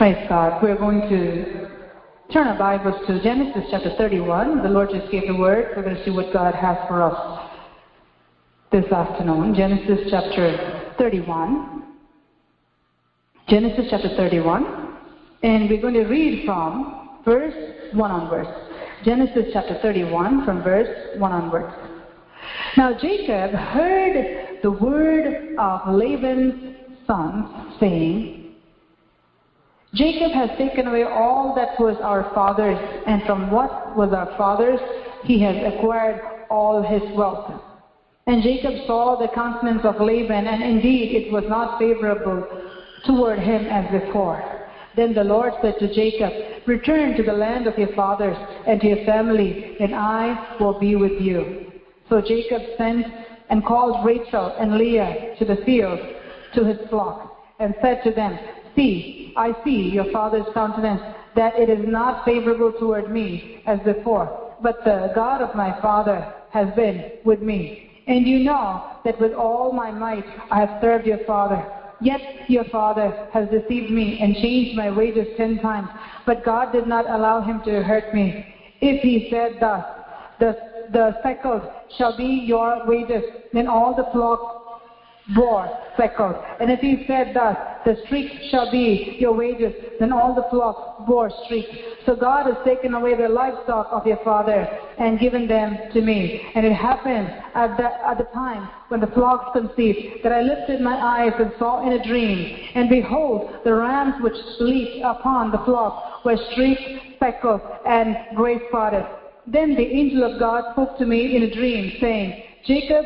Praise God. We're going to turn our Bibles to Genesis chapter 31. The Lord just gave the word. We're going to see what God has for us this afternoon. Genesis chapter 31. Genesis chapter 31. And we're going to read from verse 1 onwards. Genesis chapter 31 from verse 1 onwards. Now Jacob heard the word of Laban's sons, saying, Jacob has taken away all that was our father's, and from what was our father's, he has acquired all his wealth. And Jacob saw the countenance of Laban, and indeed it was not favorable toward him as before. Then the Lord said to Jacob, Return to the land of your fathers and to your family, and I will be with you. So Jacob sent and called Rachel and Leah to the field to his flock, and said to them, See, I see your father's countenance, that it is not favorable toward me as before, but the God of my father has been with me. And you know that with all my might I have served your father. Yet your father has deceived me and changed my wages ten times, but God did not allow him to hurt me. If he said thus, the, the shekels shall be your wages, then all the flock bore shekels. And if he said thus, the streak shall be your wages, then all the flock bore streak. So God has taken away the livestock of your father and given them to me. And it happened at the, at the time when the flocks conceived that I lifted my eyes and saw in a dream. And behold, the rams which leaped upon the flock were streaked, speckled, and gray spotted. Then the angel of God spoke to me in a dream, saying, Jacob,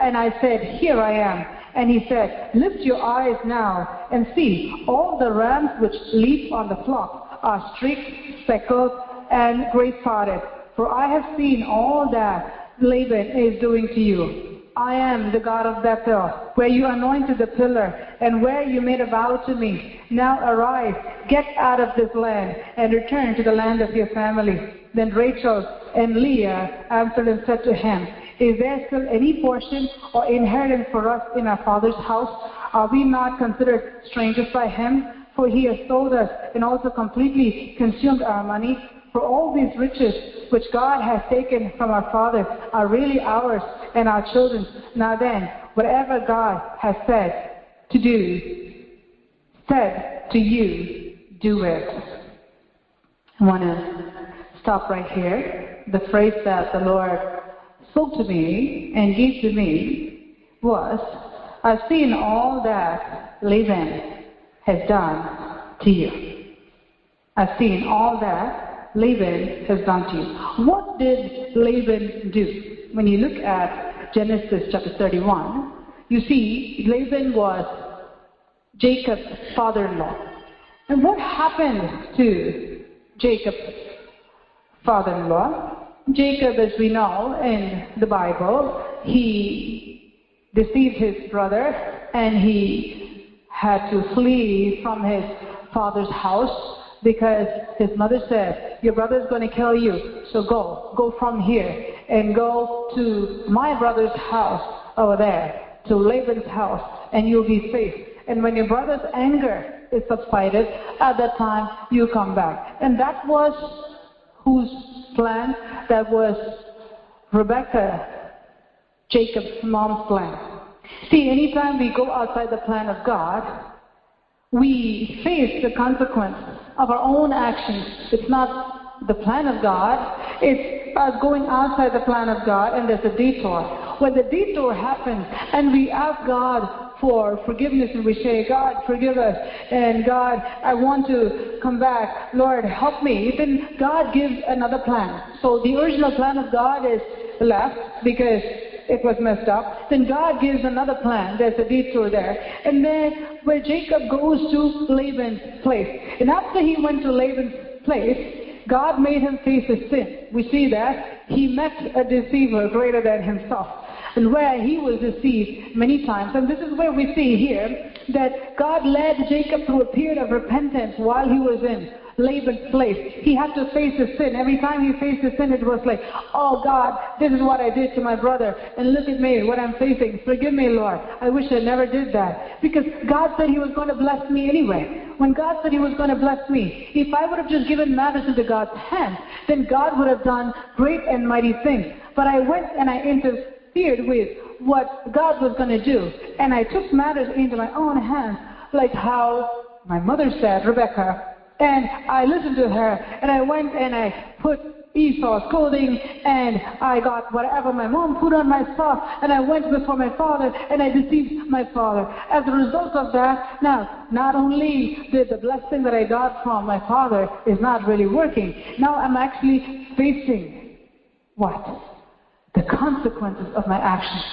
and I said, Here I am. And he said, Lift your eyes now and see, all the rams which leap on the flock are streaked, speckled, and gray spotted. For I have seen all that Laban is doing to you. I am the God of Bethel, where you anointed the pillar, and where you made a vow to me. Now arise, get out of this land, and return to the land of your family. Then Rachel and Leah answered and said to him, is there still any portion or inheritance for us in our Father's house? Are we not considered strangers by him? For he has sold us and also completely consumed our money. For all these riches which God has taken from our Father are really ours and our children's. Now then, whatever God has said to do, said to you, do it. I want to stop right here. The phrase that the Lord spoke to me and gave to me was, I've seen all that Laban has done to you. I've seen all that Laban has done to you. What did Laban do? When you look at Genesis chapter 31, you see Laban was Jacob's father-in-law. And what happened to Jacob's father-in-law? Jacob, as we know in the Bible, he deceived his brother and he had to flee from his father's house because his mother said, Your brother is going to kill you, so go. Go from here and go to my brother's house over there, to Laban's house, and you'll be safe. And when your brother's anger is subsided, at that time you come back. And that was whose plan? That was Rebecca, Jacob's mom's plan. See, anytime we go outside the plan of God, we face the consequence of our own actions. It's not the plan of God. It's us going outside the plan of God and there's a detour. When the detour happens and we ask God for forgiveness and we say, God, forgive us, and God, I want to come back, Lord, help me, then God gives another plan. So the original plan of God is left because it was messed up. Then God gives another plan. There's a detour there. And then where Jacob goes to Laban's place. And after he went to Laban's place, God made him face his sin. We see that. He met a deceiver greater than himself and where he was deceived many times. And this is where we see here that God led Jacob through a period of repentance while he was in Laban's place. He had to face his sin. Every time he faced his sin, it was like, oh God, this is what I did to my brother. And look at me, what I'm facing. Forgive me, Lord. I wish I never did that. Because God said he was going to bless me anyway. When God said he was going to bless me, if I would have just given matters into God's hands, then God would have done great and mighty things. But I went and I interfered with what God was going to do. And I took matters into my own hands, like how my mother said, Rebecca, and I listened to her, and I went and I put Esau's clothing, and I got whatever my mom put on myself, and I went before my father, and I deceived my father. As a result of that, now, not only did the blessing that I got from my father is not really working, now I'm actually facing what? The consequences of my actions.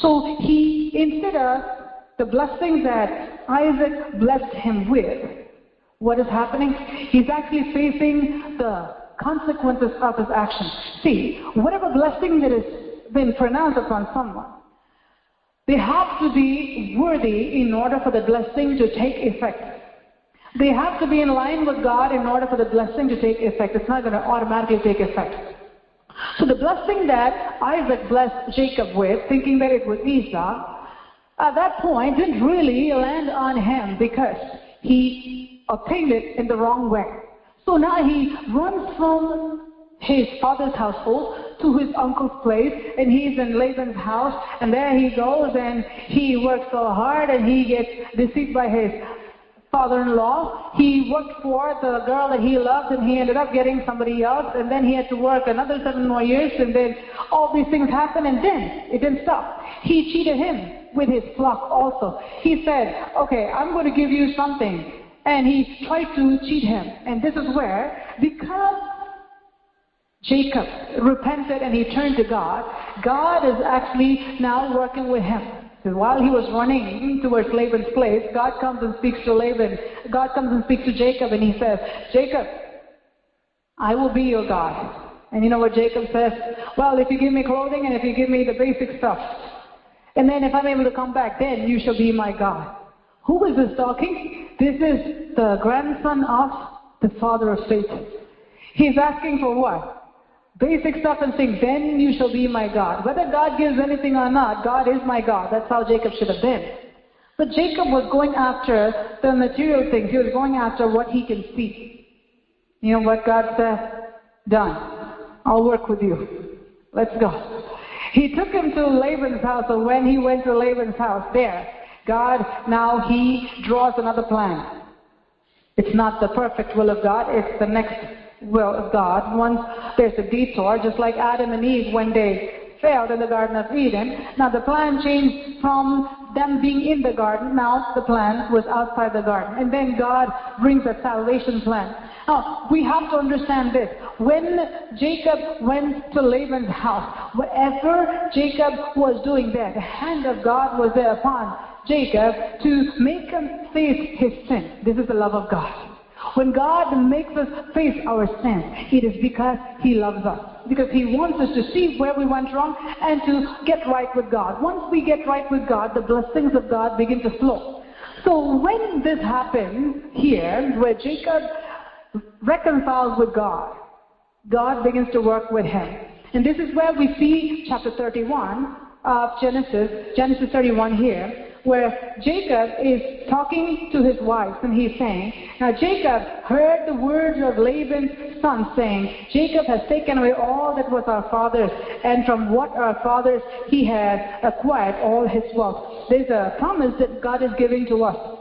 So he, instead of the blessing that Isaac blessed him with, what is happening? He's actually facing the consequences of his actions. See, whatever blessing that has been pronounced upon someone, they have to be worthy in order for the blessing to take effect. They have to be in line with God in order for the blessing to take effect. It's not going to automatically take effect. So the blessing that Isaac blessed Jacob with, thinking that it was Esau, at that point didn't really land on him because he obtained it in the wrong way. So now he runs from his father's household to his uncle's place, and he's in Laban's house, and there he goes, and he works so hard, and he gets deceived by his father-in-law. He worked for the girl that he loved, and he ended up getting somebody else, and then he had to work another seven more years, and then all these things happened, and then it didn't stop. He cheated him with his flock also. He said, okay, I'm going to give you something and he tried to cheat him. And this is where, because Jacob repented and he turned to God, God is actually now working with him. While he was running towards Laban's place, God comes and speaks to Laban. God comes and speaks to Jacob and he says, Jacob, I will be your God. And you know what Jacob says? Well, if you give me clothing and if you give me the basic stuff, and then if I'm able to come back, then you shall be my God. Who is this talking? This is the grandson of the father of faith. He's asking for what? Basic stuff and saying, then you shall be my God. Whether God gives anything or not, God is my God. That's how Jacob should have been. But Jacob was going after the material things. He was going after what he can see. You know what God said? Done. I'll work with you. Let's go. He took him to Laban's house, and when he went to Laban's house, there, God, now He draws another plan. It's not the perfect will of God, it's the next will of God. Once there's a detour, just like Adam and Eve when they failed in the Garden of Eden. Now the plan changed from them being in the garden, now the plan was outside the garden. And then God brings a salvation plan. Now, we have to understand this. When Jacob went to Laban's house, whatever Jacob was doing there, the hand of God was there upon Jacob to make him face his sin. This is the love of God. When God makes us face our sins, it is because He loves us. Because He wants us to see where we went wrong and to get right with God. Once we get right with God, the blessings of God begin to flow. So when this happens here, where Jacob reconciles with God, God begins to work with him. And this is where we see chapter 31 of Genesis, Genesis 31 here, where Jacob is talking to his wife and he's saying, Now Jacob heard the words of Laban's son saying, Jacob has taken away all that was our father's, and from what our fathers he has acquired all his wealth. There's a promise that God is giving to us.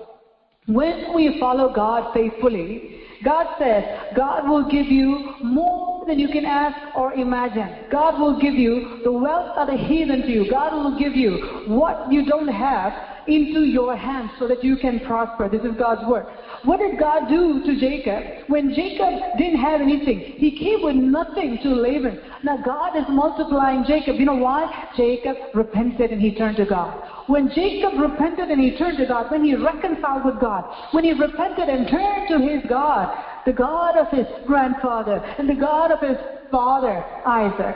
When we follow God faithfully, God says, God will give you more than you can ask or imagine. God will give you the wealth of the heathen to you. God will give you what you don't have into your hands so that you can prosper. This is God's word. What did God do to Jacob? When Jacob didn't have anything, he came with nothing to Laban. Now God is multiplying Jacob. You know why? Jacob repented and he turned to God. When Jacob repented and he turned to God, when he reconciled with God, when he repented and turned to his God, the God of his grandfather and the God of his father, Isaac,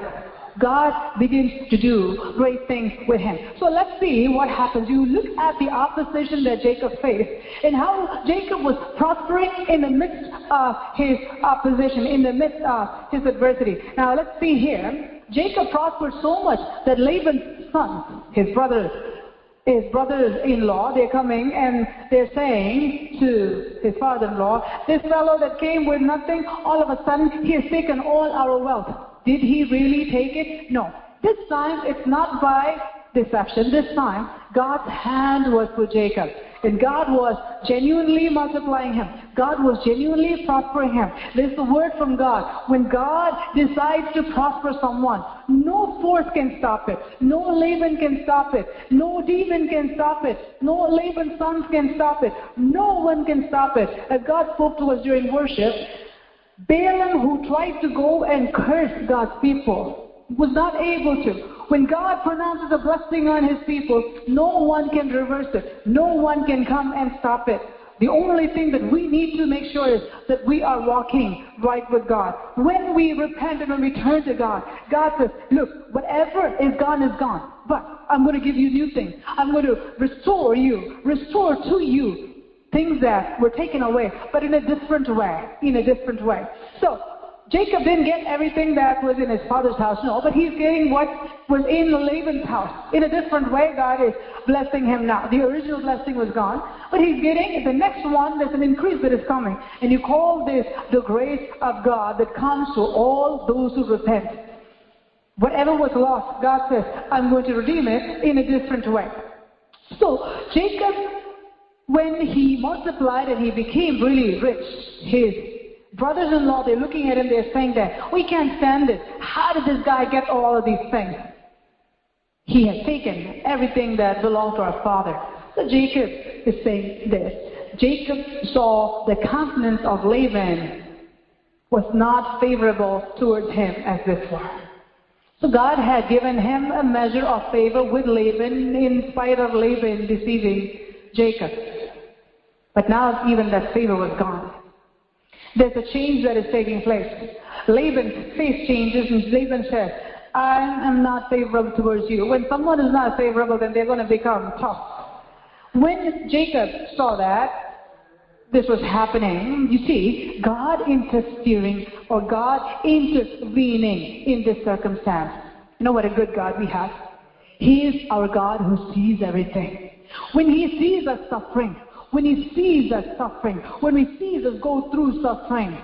God begins to do great things with him. So let's see what happens. You look at the opposition that Jacob faced and how Jacob was prospering in the midst of his opposition, in the midst of his adversity. Now let's see here. Jacob prospered so much that Laban's sons, his brothers, his brothers-in-law, they're coming and they're saying to his father-in-law, this fellow that came with nothing, all of a sudden he has taken all our wealth. Did he really take it? No. This time it's not by deception. This time God's hand was with Jacob. And God was genuinely multiplying him. God was genuinely prospering him. There's the word from God. When God decides to prosper someone, no force can stop it. No Laban can stop it. No demon can stop it. No Laban's sons can stop it. No one can stop it. As God spoke to us during worship, Balaam, who tried to go and curse God's people, was not able to. When God pronounces a blessing on his people, no one can reverse it. No one can come and stop it. The only thing that we need to make sure is that we are walking right with God. When we repent and when we turn to God, God says, look, whatever is gone is gone. But I'm going to give you new things. I'm going to restore you, restore to you things that were taken away, but in a different way. In a different way. So, Jacob didn't get everything that was in his father's house, no, but he's getting what was in Laban's house. In a different way, God is blessing him now. The original blessing was gone, but he's getting the next one, there's an increase that is coming. And you call this the grace of God that comes to all those who repent. Whatever was lost, God says, I'm going to redeem it in a different way. So, Jacob when he multiplied and he became really rich, his brothers-in-law, they're looking at him, they're saying that, we can't stand this. How did this guy get all of these things? He has taken everything that belonged to our father. So Jacob is saying this. Jacob saw the countenance of Laban was not favorable towards him as this before. So God had given him a measure of favor with Laban in spite of Laban deceiving Jacob. But now even that favor was gone. There's a change that is taking place. Laban's face changes and Laban says, I am not favorable towards you. When someone is not favorable, then they're going to become tough. When Jacob saw that, this was happening, you see, God interfering or God intervening in this circumstance. You know what a good God we have? He is our God who sees everything. When He sees us suffering, when He sees us suffering, when He sees us go through suffering,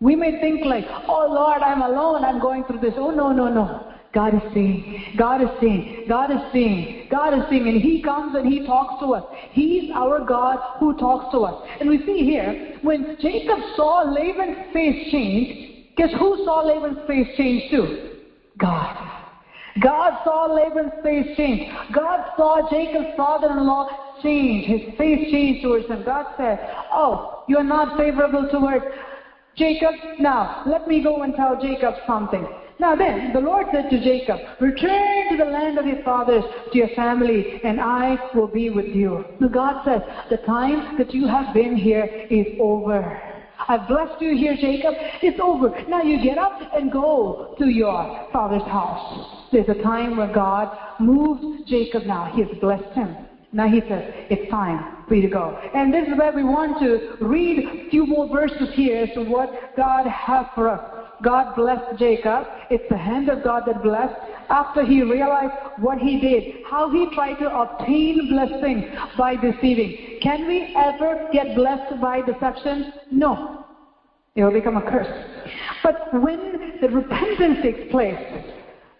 we may think like, oh Lord, I'm alone, I'm going through this. Oh no, no, no. God is seeing, God is seeing, God is seeing, God is seeing, and He comes and He talks to us. He's our God who talks to us. And we see here, when Jacob saw Laban's face change, guess who saw Laban's face change too? God. God saw Laban's face change. God saw Jacob's father-in-law change. His face changed towards him. God said, oh, you're not favorable towards Jacob? Now, let me go and tell Jacob something. Now then, the Lord said to Jacob, Return to the land of your fathers, to your family, and I will be with you. Now God says, The time that you have been here is over. I've blessed you here, Jacob. It's over. Now you get up and go to your father's house. There's a time where God moved Jacob now. He has blessed him. Now he says, it's time for you to go. And this is where we want to read a few more verses here as to what God has for us. God blessed Jacob. It's the hand of God that blessed. After he realized what he did, how he tried to obtain blessing by deceiving. Can we ever get blessed by deception? No. It will become a curse. But when the repentance takes place,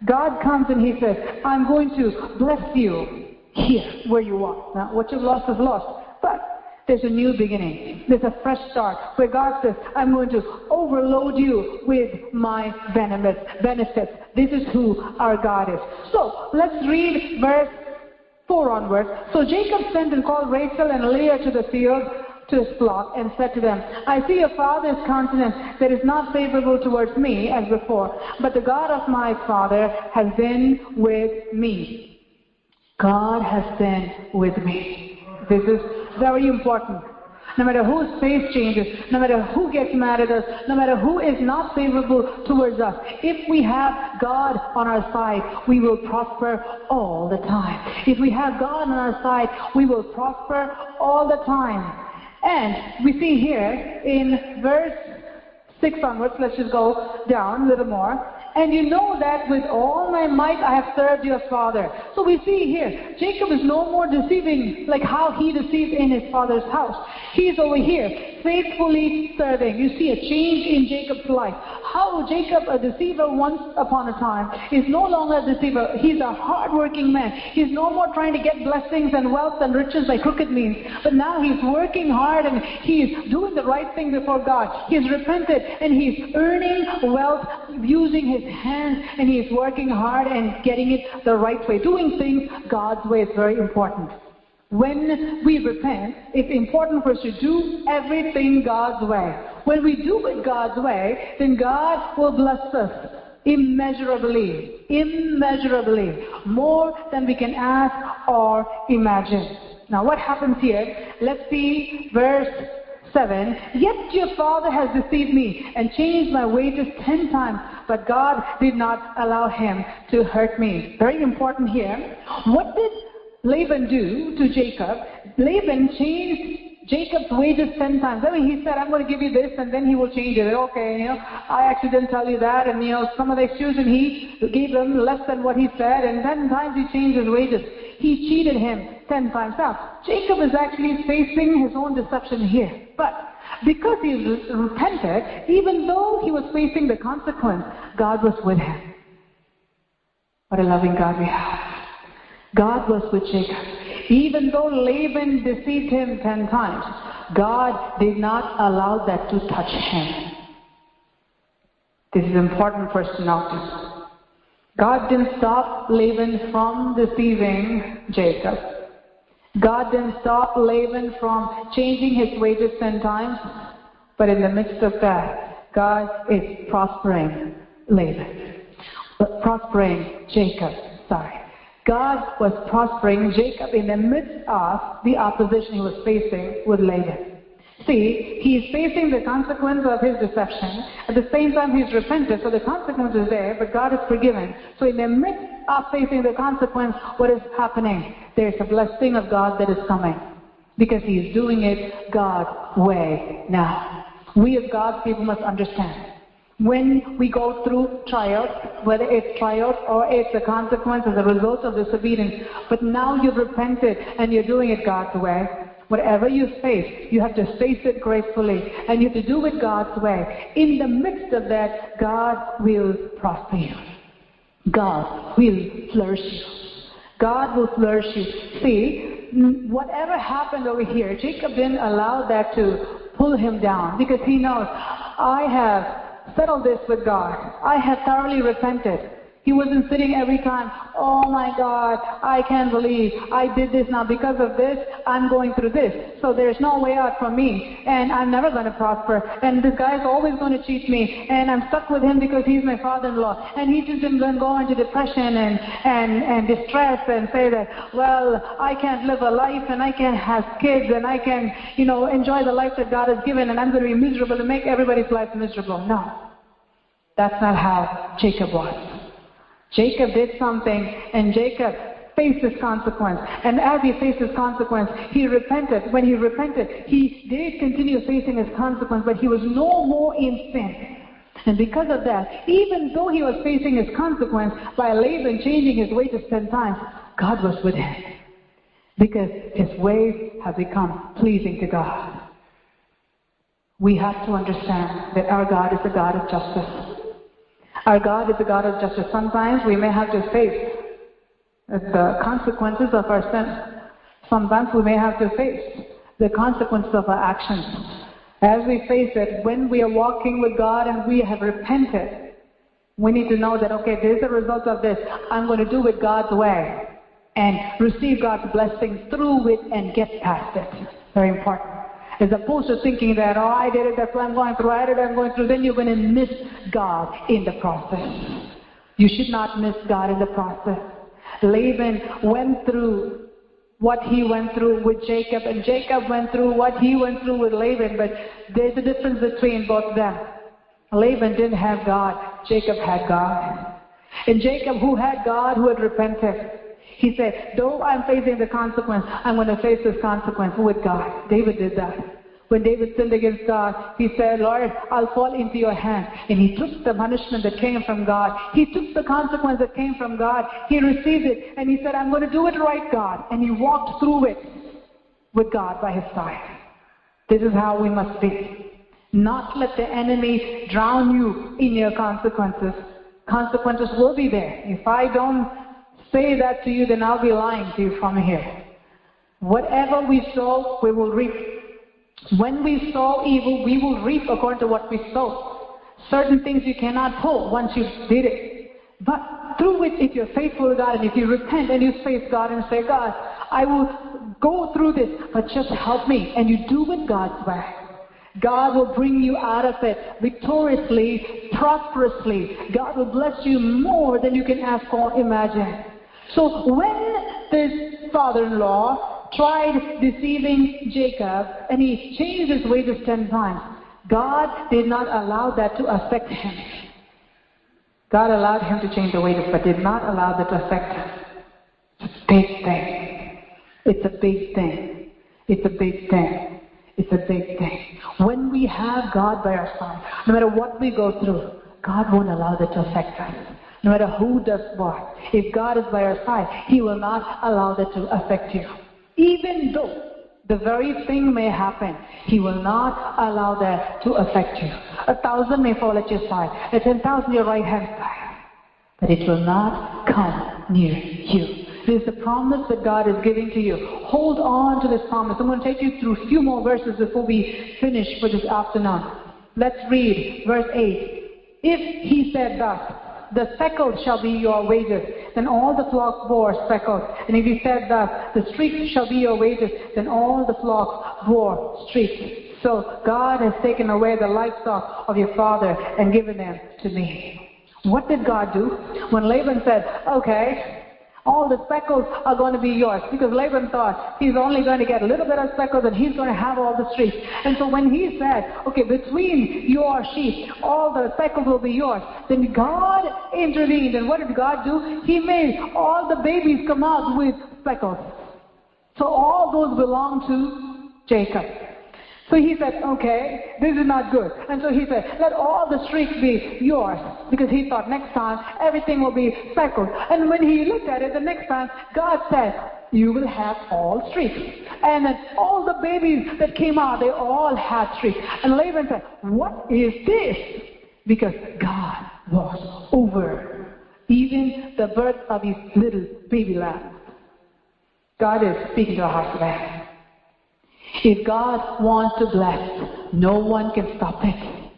God comes and he says, I'm going to bless you here where you are. Now, what you've lost is lost. But there's a new beginning. There's a fresh start where God says, I'm going to overload you with my benefits. This is who our God is. So let's read verse 4 onwards. So Jacob sent and called Rachel and Leah to the field to his flock and said to them, I see your father's countenance that is not favorable towards me as before, but the God of my father has been with me. God has been with me. This is very important. no matter whose face changes, no matter who gets mad at us, no matter who is not favorable towards us, if we have God on our side, we will prosper all the time. If we have God on our side, we will prosper all the time. And we see here in verse 6 onwards, let's just go down a little more. And you know that with all my might I have served your father. So we see here, Jacob is no more deceiving like how he deceived in his father's house. He's over here, faithfully serving. You see a change in Jacob's life. How Jacob, a deceiver once upon a time, is no longer a deceiver. He's a hardworking man. He's no more trying to get blessings and wealth and riches by crooked means. But now he's working hard and he's doing the right thing before God. He's repented and he's earning wealth using his hands and he's working hard and getting it the right way. Doing things God's way is very important. When we repent, it's important for us to do everything God's way. When we do it God's way, then God will bless us immeasurably, immeasurably, more than we can ask or imagine. Now what happens here? Let's see verse 7. Yet your father has deceived me and changed my wages ten times, but God did not allow him to hurt me. Very important here. What did Laban do to Jacob? Laban changed Jacob's wages ten times. I mean, he said, I'm going to give you this, and then he will change it. Okay, you know, I actually didn't tell you that, and you know, some of the excuse, and he gave them less than what he said, and ten times he changed his wages. He cheated him ten times. Now, Jacob is actually facing his own deception here. But because he repented, even though he was facing the consequence, God was with him. What a loving God we have. God was with Jacob. Even though Laban deceived him ten times, God did not allow that to touch him. This is important for us to notice. God didn't stop Laban from deceiving Jacob. God didn't stop Laban from changing his wages ten times, but in the midst of that, God is prospering Laban, prospering Jacob. Sorry. God was prospering Jacob in the midst of the opposition he was facing with Laban. See, he's facing the consequence of his deception. At the same time, he's repented, so the consequence is there, but God is forgiven. So in the midst of facing the consequence, what is happening? There's a blessing of God that is coming. Because he's doing it God's way now. We as God's people must understand. When we go through trials, whether it's trials or it's a consequence as a result of disobedience, but now you've repented and you're doing it God's way, Whatever you face, you have to face it gracefully and you have to do it God's way. In the midst of that, God will prosper you. God will flourish you. God will flourish you. See, whatever happened over here, Jacob didn't allow that to pull him down because he knows, I have settled this with God. I have thoroughly repented. He wasn't sitting every time, oh my God, I can't believe I did this now. Because of this, I'm going through this. So there's no way out for me. And I'm never going to prosper. And this guy's always going to cheat me. And I'm stuck with him because he's my father-in-law. And he just to go into depression and, and, and distress and say that, well, I can't live a life and I can't have kids and I can, you know, enjoy the life that God has given and I'm going to be miserable and make everybody's life miserable. No. That's not how Jacob was. Jacob did something, and Jacob faced his consequence. And as he faced his consequence, he repented. When he repented, he did continue facing his consequence, but he was no more in sin. And because of that, even though he was facing his consequence by Laban changing his wages ten times, God was with him. Because his ways have become pleasing to God. We have to understand that our God is a God of justice. Our God is a God of justice. Sometimes we may have to face the consequences of our sin. Sometimes we may have to face the consequences of our actions. As we face it, when we are walking with God and we have repented, we need to know that, okay, this is a result of this. I'm going to do it God's way and receive God's blessings through it and get past it. Very important. As opposed to thinking that, oh, I did it, that's what I'm going through, I did it, I'm going through, then you're going to miss God in the process. You should not miss God in the process. Laban went through what he went through with Jacob, and Jacob went through what he went through with Laban, but there's a difference between both of them. Laban didn't have God, Jacob had God. And Jacob, who had God, who had repented, he said, though I'm facing the consequence, I'm going to face this consequence with God. David did that. When David sinned against God, he said, Lord, I'll fall into your hands. And he took the punishment that came from God. He took the consequence that came from God. He received it. And he said, I'm going to do it right, God. And he walked through it with God by his side. This is how we must be. Not let the enemy drown you in your consequences. Consequences will be there. If I don't say that to you, then I'll be lying to you from here. Whatever we sow, we will reap. When we sow evil, we will reap according to what we sow. Certain things you cannot pull once you did it. But through it, if you're faithful to God and if you repent and you face God and say, God, I will go through this, but just help me. And you do it God's way. God will bring you out of it victoriously, prosperously. God will bless you more than you can ask or imagine. So when this father-in-law tried deceiving Jacob and he changed his wages ten times. God did not allow that to affect him. God allowed him to change the wages, but did not allow that to affect him. It's a big thing. It's a big thing. It's a big thing. It's a big thing. When we have God by our side, no matter what we go through, God won't allow that to affect us. No matter who does what. If God is by our side, He will not allow that to affect you. Even though the very thing may happen, He will not allow that to affect you. A thousand may fall at your side, a ten thousand your right hand side, but it will not come near you. This is the promise that God is giving to you. Hold on to this promise. I'm going to take you through a few more verses before we finish for this afternoon. Let's read verse 8. If he said thus, the speckled shall be your wages. Then all the flock bore speckled. And if he said that the streaks shall be your wages, then all the flocks bore streaks. So God has taken away the livestock of your father and given them to me. What did God do? When Laban said, okay, all the speckles are going to be yours. Because Laban thought he's only going to get a little bit of speckles and he's going to have all the streets. And so when he said, okay, between your sheep, all the speckles will be yours, then God intervened. And what did God do? He made all the babies come out with speckles. So all those belong to Jacob. So he said, okay, this is not good. And so he said, let all the streaks be yours. Because he thought next time everything will be speckled. And when he looked at it the next time, God said, you will have all streaks. And all the babies that came out, they all had streaks. And Laban said, what is this? Because God was over even the birth of his little baby lamb. God is speaking to our hearts today. If God wants to bless, no one can stop it.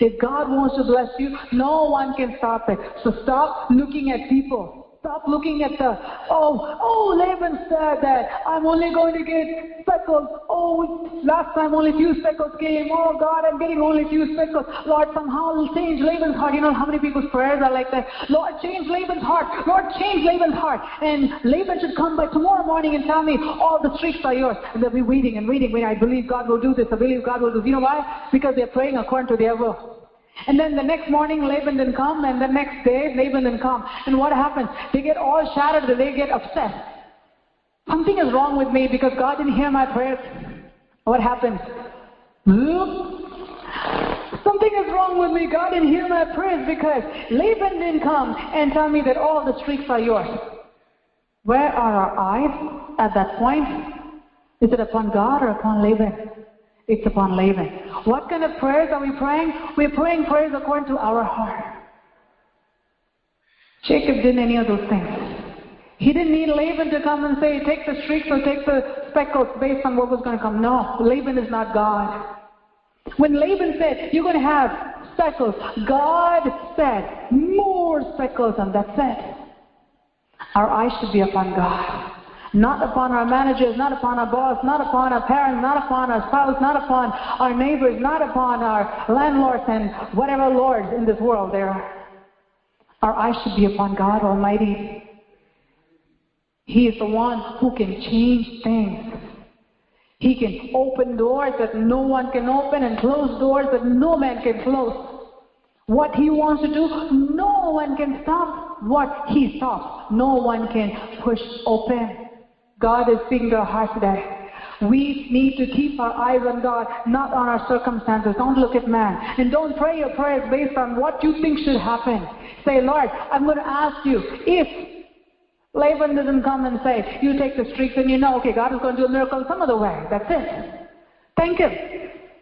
If God wants to bless you, no one can stop it. So stop looking at people. Stop looking at the, oh, oh, Laban said that I'm only going to get speckles. Oh, last time only few speckles came. Oh, God, I'm getting only few speckles. Lord, somehow change Laban's heart. You know how many people's prayers are like that? Lord, change Laban's heart. Lord, change Laban's heart. And Laban should come by tomorrow morning and tell me all the streaks are yours. And they'll be waiting and waiting. When I believe God will do this. I believe God will do this. You know why? Because they're praying according to their will. And then the next morning, Laban didn't come, and the next day, Laban didn't come. And what happens? They get all shattered, they get upset. Something is wrong with me because God didn't hear my prayers. What happens? Something is wrong with me. God didn't hear my prayers because Laban didn't come and tell me that all the streaks are yours. Where are our eyes at that point? Is it upon God or upon Laban? It's upon Laban. What kind of prayers are we praying? We're praying prayers according to our heart. Jacob didn't any of those things. He didn't need Laban to come and say, take the streaks or take the speckles based on what was going to come. No, Laban is not God. When Laban said, you're going to have speckles, God said, more speckles, and that's it. Our eyes should be upon God not upon our managers, not upon our boss, not upon our parents, not upon our spouse, not upon our neighbors, not upon our landlords and whatever lords in this world there are. Our eyes should be upon God Almighty. He is the one who can change things. He can open doors that no one can open and close doors that no man can close. What he wants to do, no one can stop. What he stops, no one can push open. God is speaking to our hearts today. We need to keep our eyes on God, not on our circumstances. Don't look at man. And don't pray your prayers based on what you think should happen. Say, Lord, I'm going to ask you if Laban doesn't come and say, you take the streets and you know, okay, God is going to do a miracle some other way. That's it. Thank Him.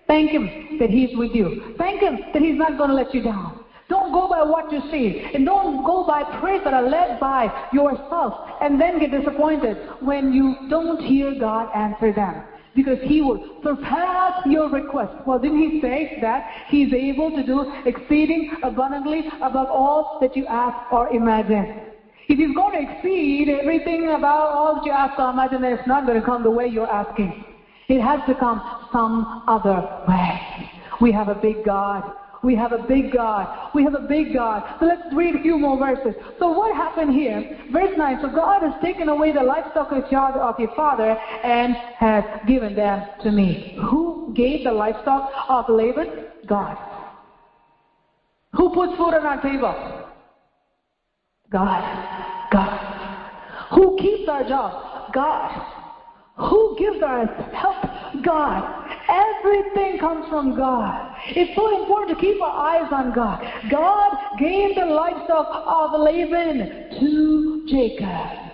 Thank Him that He's with you. Thank Him that He's not going to let you down. Don't go by what you see. And don't go by prayers that are led by yourself and then get disappointed when you don't hear God answer them. Because He will surpass your request. Well, didn't He say that He's able to do exceeding abundantly above all that you ask or imagine? If He's going to exceed everything about all that you ask or imagine, then it's not going to come the way you're asking. It has to come some other way. We have a big God. We have a big God. We have a big God. So let's read a few more verses. So what happened here? Verse 9. So God has taken away the livestock of your father and has given them to me. Who gave the livestock of Laban? God. Who puts food on our table? God. God. Who keeps our jobs? God. Who gives us help? God. Everything comes from God. It's so important to keep our eyes on God. God gave the livestock of Laban to Jacob.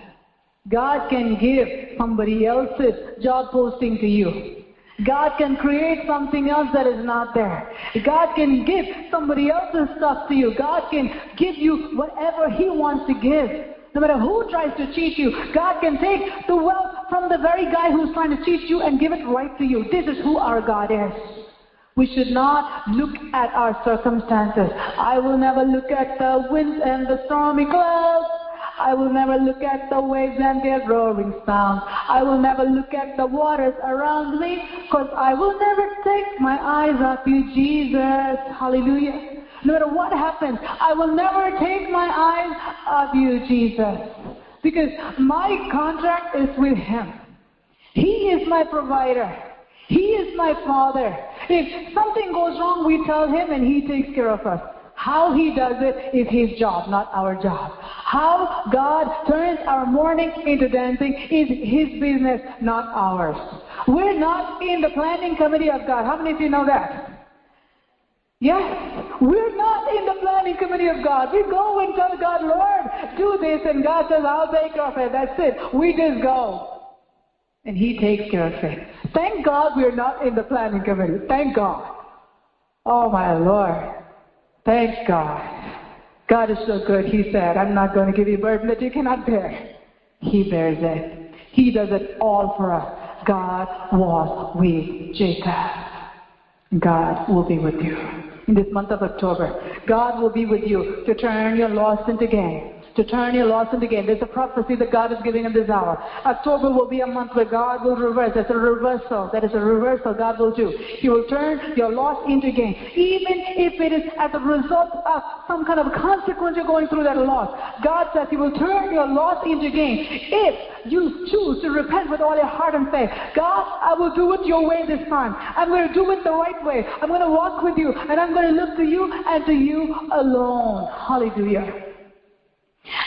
God can give somebody else's job posting to you. God can create something else that is not there. God can give somebody else's stuff to you. God can give you whatever He wants to give. No matter who tries to cheat you, God can take the wealth from the very guy who's trying to cheat you and give it right to you. This is who our God is. We should not look at our circumstances. I will never look at the winds and the stormy clouds. I will never look at the waves and their roaring sound. I will never look at the waters around me, because I will never take my eyes off you, Jesus. Hallelujah. No matter what happens, I will never take my eyes off you, Jesus. Because my contract is with Him. He is my provider. He is my Father. If something goes wrong, we tell Him and He takes care of us. How He does it is His job, not our job. How God turns our mourning into dancing is His business, not ours. We're not in the planning committee of God. How many of you know that? Yes, we're not in the planning committee of God. We go and tell God, Lord, do this, and God says, I'll take care of it. That's it. We just go. And He takes care of it. Thank God we're not in the planning committee. Thank God. Oh, my Lord. Thank God. God is so good. He said, I'm not going to give you a burden that you cannot bear. He bears it. He does it all for us. God was with Jacob. God will be with you in this month of October. God will be with you to turn your loss into gain to turn your loss into gain. There's a prophecy that God is giving in this hour. October will be a month where God will reverse. That's a reversal. That is a reversal God will do. He will turn your loss into gain. Even if it is as a result of some kind of consequence you're going through that loss. God says He will turn your loss into gain. If you choose to repent with all your heart and faith, God, I will do it your way this time. I'm going to do it the right way. I'm going to walk with you and I'm going to look to you and to you alone. Hallelujah.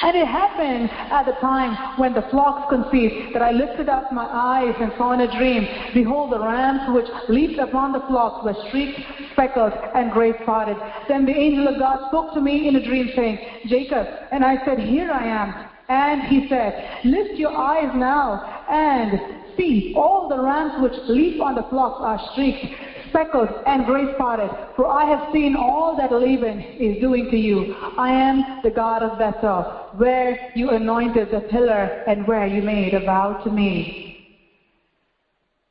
And it happened at the time when the flocks conceived that I lifted up my eyes and saw in a dream, behold, the rams which leaped upon the flocks were streaked, speckled, and gray spotted. Then the angel of God spoke to me in a dream, saying, Jacob. And I said, Here I am. And he said, Lift your eyes now and see, all the rams which leap on the flocks are streaked, speckled and gray spotted. For I have seen all that Laban is doing to you. I am the God of Bethel, where you anointed the pillar and where you made a vow to me.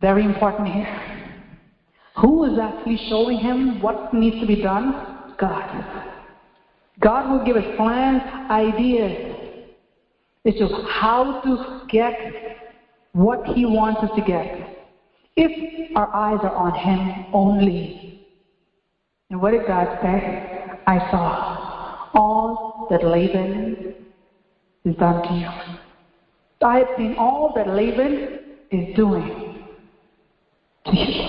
Very important here. Who is actually showing him what needs to be done? God. God will give us plans, ideas as to how to get what he wants us to get. If our eyes are on Him only. And what did God say? I saw all that Laban has done to you. I have seen all that Laban is doing to you.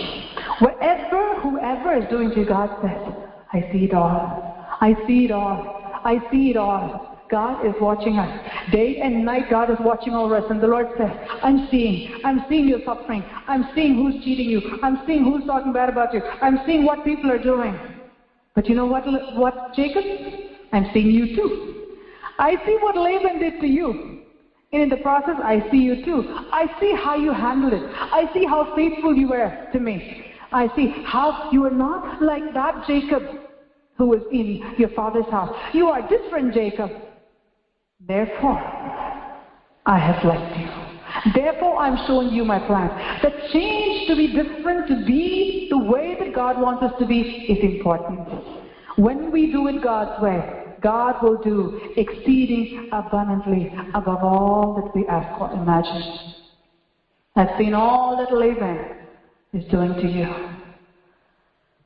Whatever, whoever is doing to God says, I see it all. I see it all. I see it all. God is watching us. Day and night, God is watching over us. And the Lord says, I'm seeing. I'm seeing your suffering. I'm seeing who's cheating you. I'm seeing who's talking bad about you. I'm seeing what people are doing. But you know what, what Jacob? I'm seeing you too. I see what Laban did to you. And in the process, I see you too. I see how you handled it. I see how faithful you were to me. I see how you are not like that Jacob who was in your father's house. You are different, Jacob. Therefore, I have blessed you. Therefore, I'm showing you my plan. The change to be different, to be the way that God wants us to be, is important. When we do it God's way, God will do exceeding abundantly above all that we ask or imagine. I've seen all that Laban is doing to you.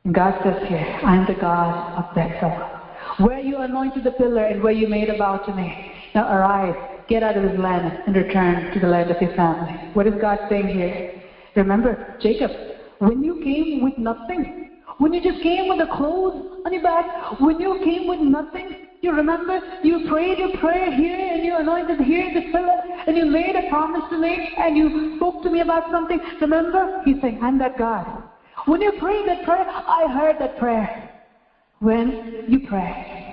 And God says here, I am the God of Bethel. Where you anointed the pillar and where you made a vow to me. Now arise, get out of this land and return to the land of your family. What is God saying here? Remember, Jacob, when you came with nothing, when you just came with the clothes on your back, when you came with nothing, you remember you prayed your prayer here and you anointed here the pillar and you made a promise to me and you spoke to me about something. Remember? He's saying, I'm that God. When you prayed that prayer, I heard that prayer. When you pray.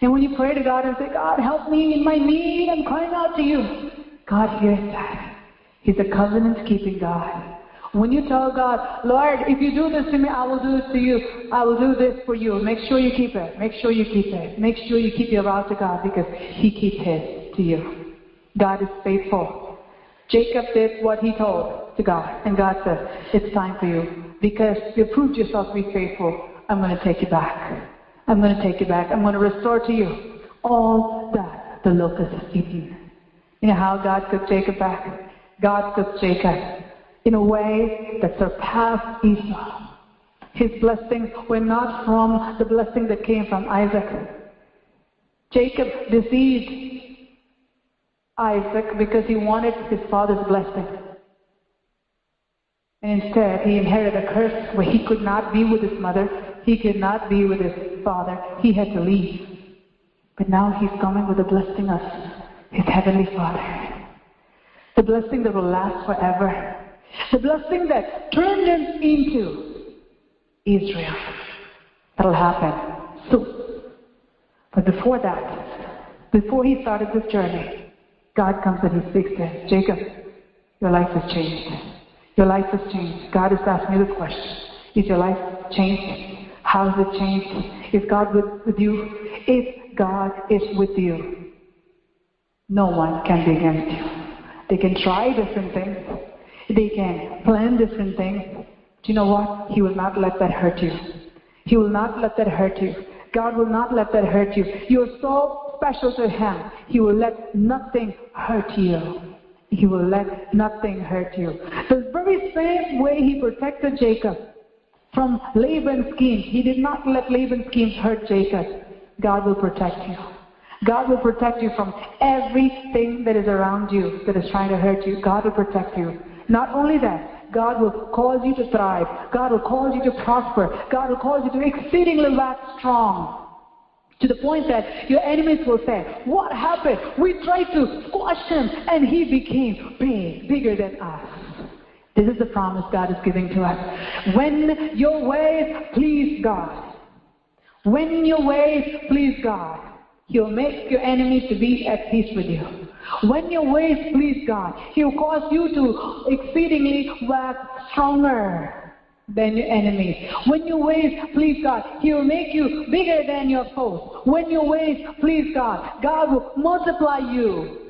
And when you pray to God and say, God, help me in my need, I'm crying out to you. God hears that. He's a covenant keeping God. When you tell God, Lord, if you do this to me, I will do it to you. I will do this for you. Make sure you keep it. Make sure you keep it. Make sure you keep your vow to God because He keeps His to you. God is faithful. Jacob did what he told to God, and God said, It's time for you. Because you proved yourself to be faithful, I'm going to take you back. I'm going to take you back. I'm going to restore to you all that the locust has eaten. You know how God took Jacob back? God took Jacob in a way that surpassed Esau. His blessings were not from the blessing that came from Isaac. Jacob deceived Isaac because he wanted his father's blessing. And instead, he inherited a curse where he could not be with his mother, he could not be with his father, he had to leave. But now he's coming with a blessing of his heavenly Father. The blessing that will last forever. The blessing that turned him into Israel. That'll happen soon. But before that, before he started this journey, God comes and he speaks to him. Jacob, your life has changed. Your life has changed. God is asking you this question. Is your life changed? How has it changed? Is God with, with you? If God is with you, no one can be against you. They can try different things. They can plan different things. Do you know what? He will not let that hurt you. He will not let that hurt you. God will not let that hurt you. You're so special to Him. He will let nothing hurt you. He will let nothing hurt you. The very same way He protected Jacob from Laban's schemes, He did not let Laban's schemes hurt Jacob. God will protect you. God will protect you from everything that is around you that is trying to hurt you. God will protect you. Not only that, God will cause you to thrive. God will cause you to prosper. God will cause you to exceedingly wax strong. To the point that your enemies will say, What happened? We tried to squash him and he became big, bigger than us. This is the promise God is giving to us. When your ways please God, when your ways please God, He'll make your enemies to be at peace with you. When your ways please God, He'll cause you to exceedingly wax stronger than your enemies. When your ways please God, He'll make you bigger than your foes. When your ways please God, God will multiply you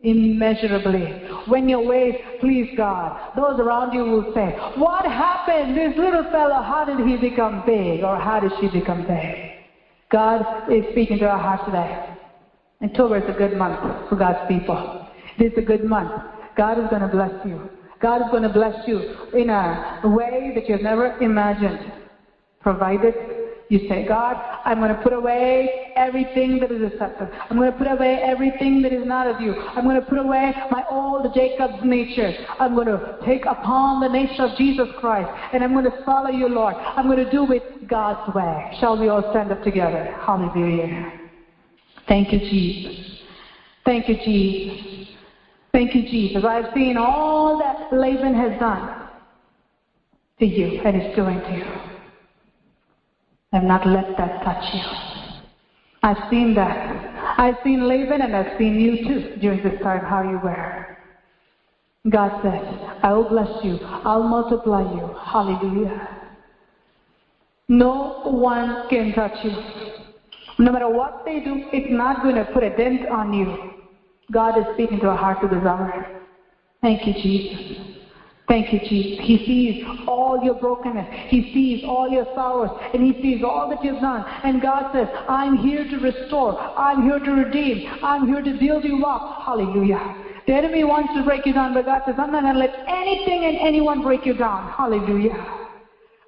immeasurably. When your ways please God, those around you will say, What happened? This little fellow, how did he become big? Or how did she become big? God is speaking to our hearts today. October is a good month for God's people. This is a good month. God is going to bless you. God is going to bless you in a way that you've never imagined, provided You say, God, I'm going to put away everything that is deceptive. I'm going to put away everything that is not of you. I'm going to put away my old Jacob's nature. I'm going to take upon the nature of Jesus Christ. And I'm going to follow you, Lord. I'm going to do it God's way. Shall we all stand up together? Hallelujah. Thank you, Jesus. Thank you, Jesus. Thank you, Jesus. I've seen all that Laban has done to you and is doing to you. I've not let that touch you. I've seen that. I've seen Laban and I've seen you too during this time, how you were. God says, I will bless you. I'll multiply you. Hallelujah. No one can touch you. No matter what they do, it's not going to put a dent on you. God is speaking to our heart to this hour. Thank you, Jesus. Thank you, Jesus. He sees all your brokenness. He sees all your sorrows. And He sees all that you've done. And God says, I'm here to restore. I'm here to redeem. I'm here to build you up. Hallelujah. The enemy wants to break you down, but God says, I'm not going to let anything and anyone break you down. Hallelujah.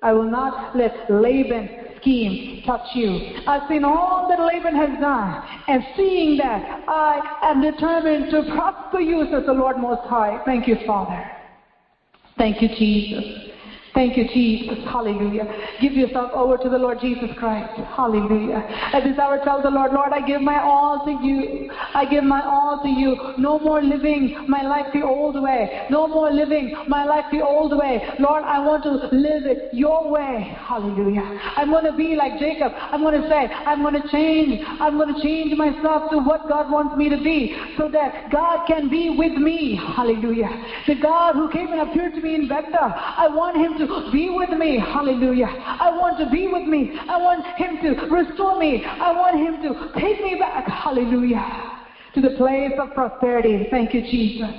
I will not let Laban's scheme touch you. I've seen all that Laban has done, and seeing that, I am determined to prosper you, says the Lord Most High. Thank you, Father. Thank you, Jesus. Thank you, Jesus. Hallelujah. Give yourself over to the Lord Jesus Christ. Hallelujah. At this hour, tell the Lord, Lord, I give my all to you. I give my all to you. No more living my life the old way. No more living my life the old way. Lord, I want to live it your way. Hallelujah. I'm going to be like Jacob. I'm going to say, I'm going to change. I'm going to change myself to what God wants me to be so that God can be with me. Hallelujah. The God who came and appeared to me in Bethel, I want him to be with me. Hallelujah. I want to be with me. I want Him to restore me. I want Him to take me back. Hallelujah. To the place of prosperity. Thank you, Jesus.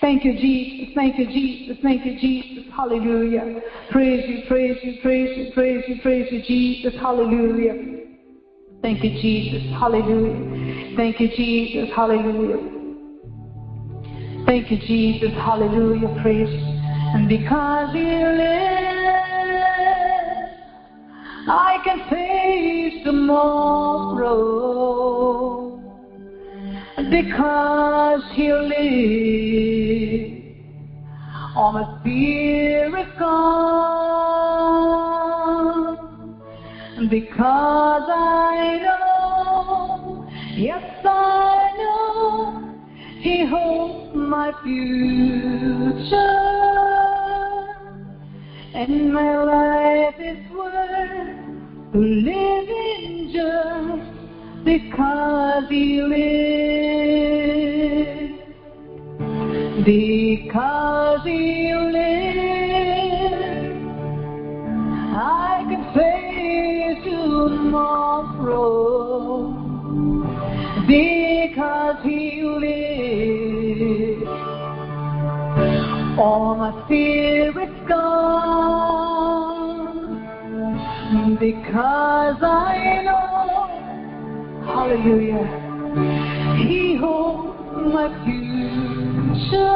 Thank you, Jesus. Thank you, Jesus. Thank you, Jesus. Hallelujah. Praise you, praise you, praise you, praise you, praise you, Jesus. Hallelujah. Thank you, Jesus. Hallelujah. Thank you, Jesus. Hallelujah. Thank you, Jesus. Hallelujah. Praise you. And because He lives, I can face tomorrow. Because He lives, all my fear is gone. Because I know, yes I know, He holds my future. And my life is worth living just because He lives. Because He lives, I can face tomorrow. Because He lives, all my fear is gone. Because I know, hallelujah, He holds my future.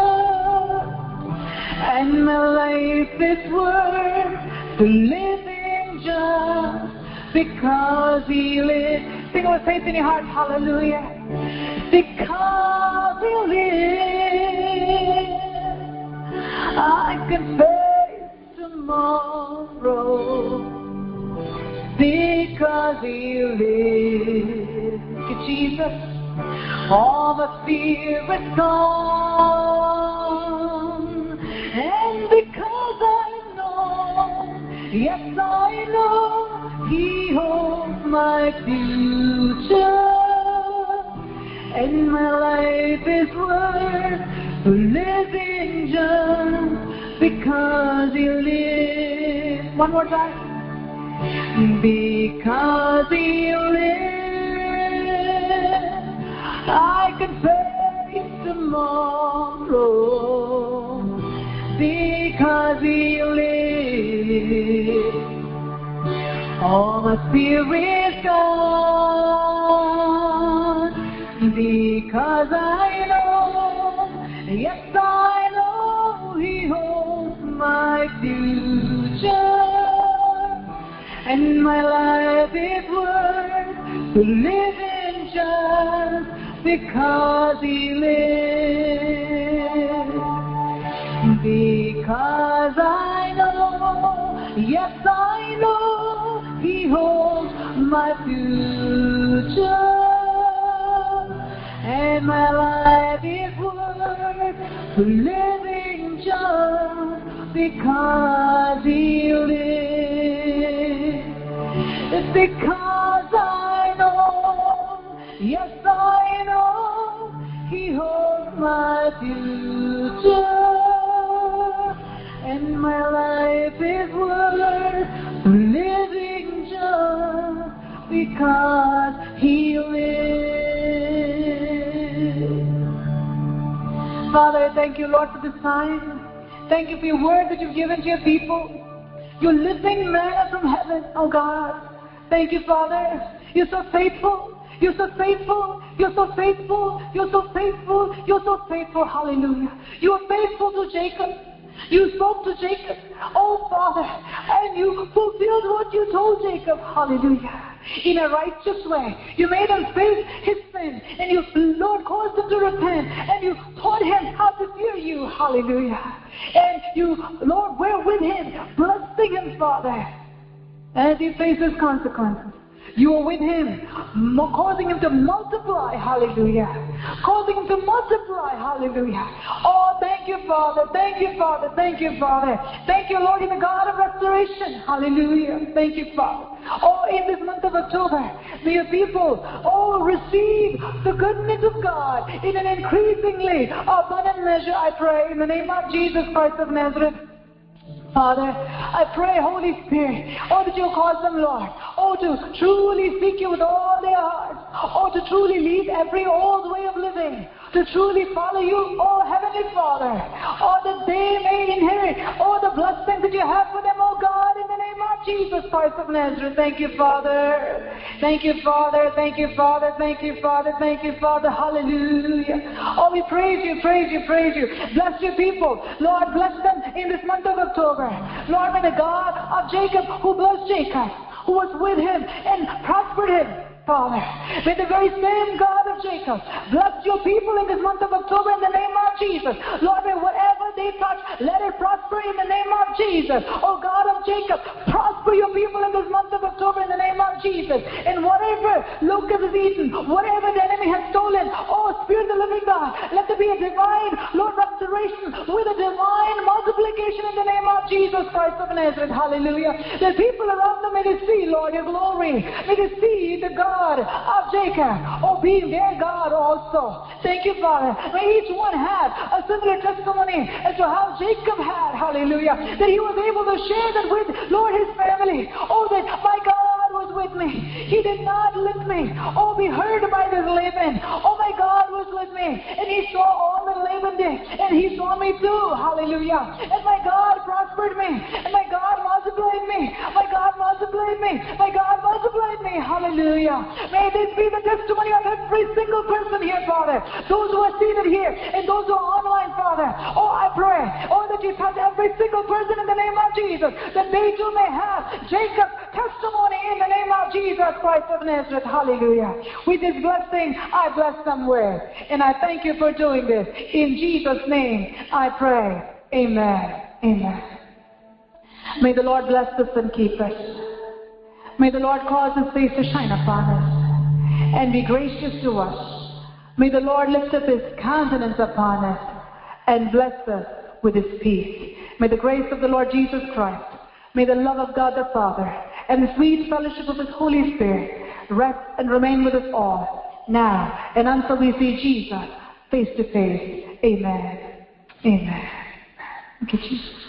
And my life is worth the living just because He lives. Sing with faith in your heart, hallelujah. Because He lives, I can face tomorrow. Because He lives. You, Jesus. All the fear is gone. And because I know, yes, I know, He holds my future. And my life is worth living just because He lives. One more time. Because He lives, I can face tomorrow. Because He lives, all my fear is gone. Because I And my life is worth living just because He lives. Because I know, yes I know, He holds my future. And my life is worth living just because He because I know, yes I know, He holds my future. And my life is worth living just because He lives. Father, thank you, Lord, for this time. Thank you for your word that you've given to your people. Your living manna from heaven, oh God. Thank you, Father. You're so faithful. You're so faithful. You're so faithful. You're so faithful. You're so faithful. Hallelujah. You are faithful to Jacob. You spoke to Jacob, oh Father, and you fulfilled what you told Jacob. Hallelujah. In a righteous way. You made him face his sin, and you, Lord, caused him to repent, and you taught him how to fear you. Hallelujah. And you, Lord, were with him, blessing him, Father, as he faces consequences. You are with him, causing him to multiply, hallelujah. Causing him to multiply, hallelujah. Oh, thank you, Father. Thank you, Father. Thank you, Father. Thank you, Lord, in the God of restoration. Hallelujah. Thank you, Father. Oh, in this month of October, your people, oh, receive the goodness of God in an increasingly abundant measure, I pray, in the name of Jesus Christ of Nazareth. Father, I pray, Holy Spirit, oh, that you'll cause them, Lord, oh, to truly seek you with all their hearts, oh, to truly leave every old way of living, to truly follow you, oh, Heavenly Father, oh, that they may inherit, oh, the blessings that you have for them, oh God, in the name of Jesus Christ of Nazareth. Thank you, Father. Thank you, Father. Thank you, Father. Thank you, Father. Thank you, Father. Hallelujah. Oh, we praise you, praise you, praise you. Bless your people. Lord, bless them in this month of October. Lord, may the God of Jacob who blessed Jacob, who was with him and prospered him, Father. May the very same God of Jacob bless your people in this month of October in the name of Jesus. Lord, may whatever they touch, let it prosper in the name of Jesus. Oh God of Jacob, prosper your people in this month of October in the name of Jesus. And whatever locust is eaten, whatever the enemy has stolen, oh Spirit of the living God, let there be a divine, Lord, restoration with a divine multiplication in the name of Jesus Christ of Nazareth. Hallelujah. The people around them may they see, Lord, your glory. May they see the God God of Jacob, oh, being their God also. Thank you, Father. May each one have a similar testimony as to how Jacob had, hallelujah, that he was able to share that with, Lord, his family. Oh, that my God was with me. He did not leave me. Oh, be heard by this Laban. Oh, my God was with me. And he saw all that Laban did. And he saw me too. Hallelujah. And my God prospered me. And my God multiplied me. My God multiplied me. My God multiplied me. Hallelujah. May this be the testimony of every single person here, Father. Those who are seated here and those who are online, Father. Oh, I pray. Oh, that you touch every single person in the name of Jesus. That they too may have Jacob's testimony in the name of Jesus Christ of Nazareth. Hallelujah. With this blessing, I bless them with. And I thank you for doing this. In Jesus' name, I pray. Amen. Amen. May the Lord bless us and keep us. May the Lord cause his face to shine upon us and be gracious to us. May the Lord lift up his countenance upon us and bless us with his peace. May the grace of the Lord Jesus Christ, may the love of God the Father, and the sweet fellowship of his Holy Spirit rest and remain with us all, now and until we see Jesus face to face. Amen. Amen. Thank you, Jesus.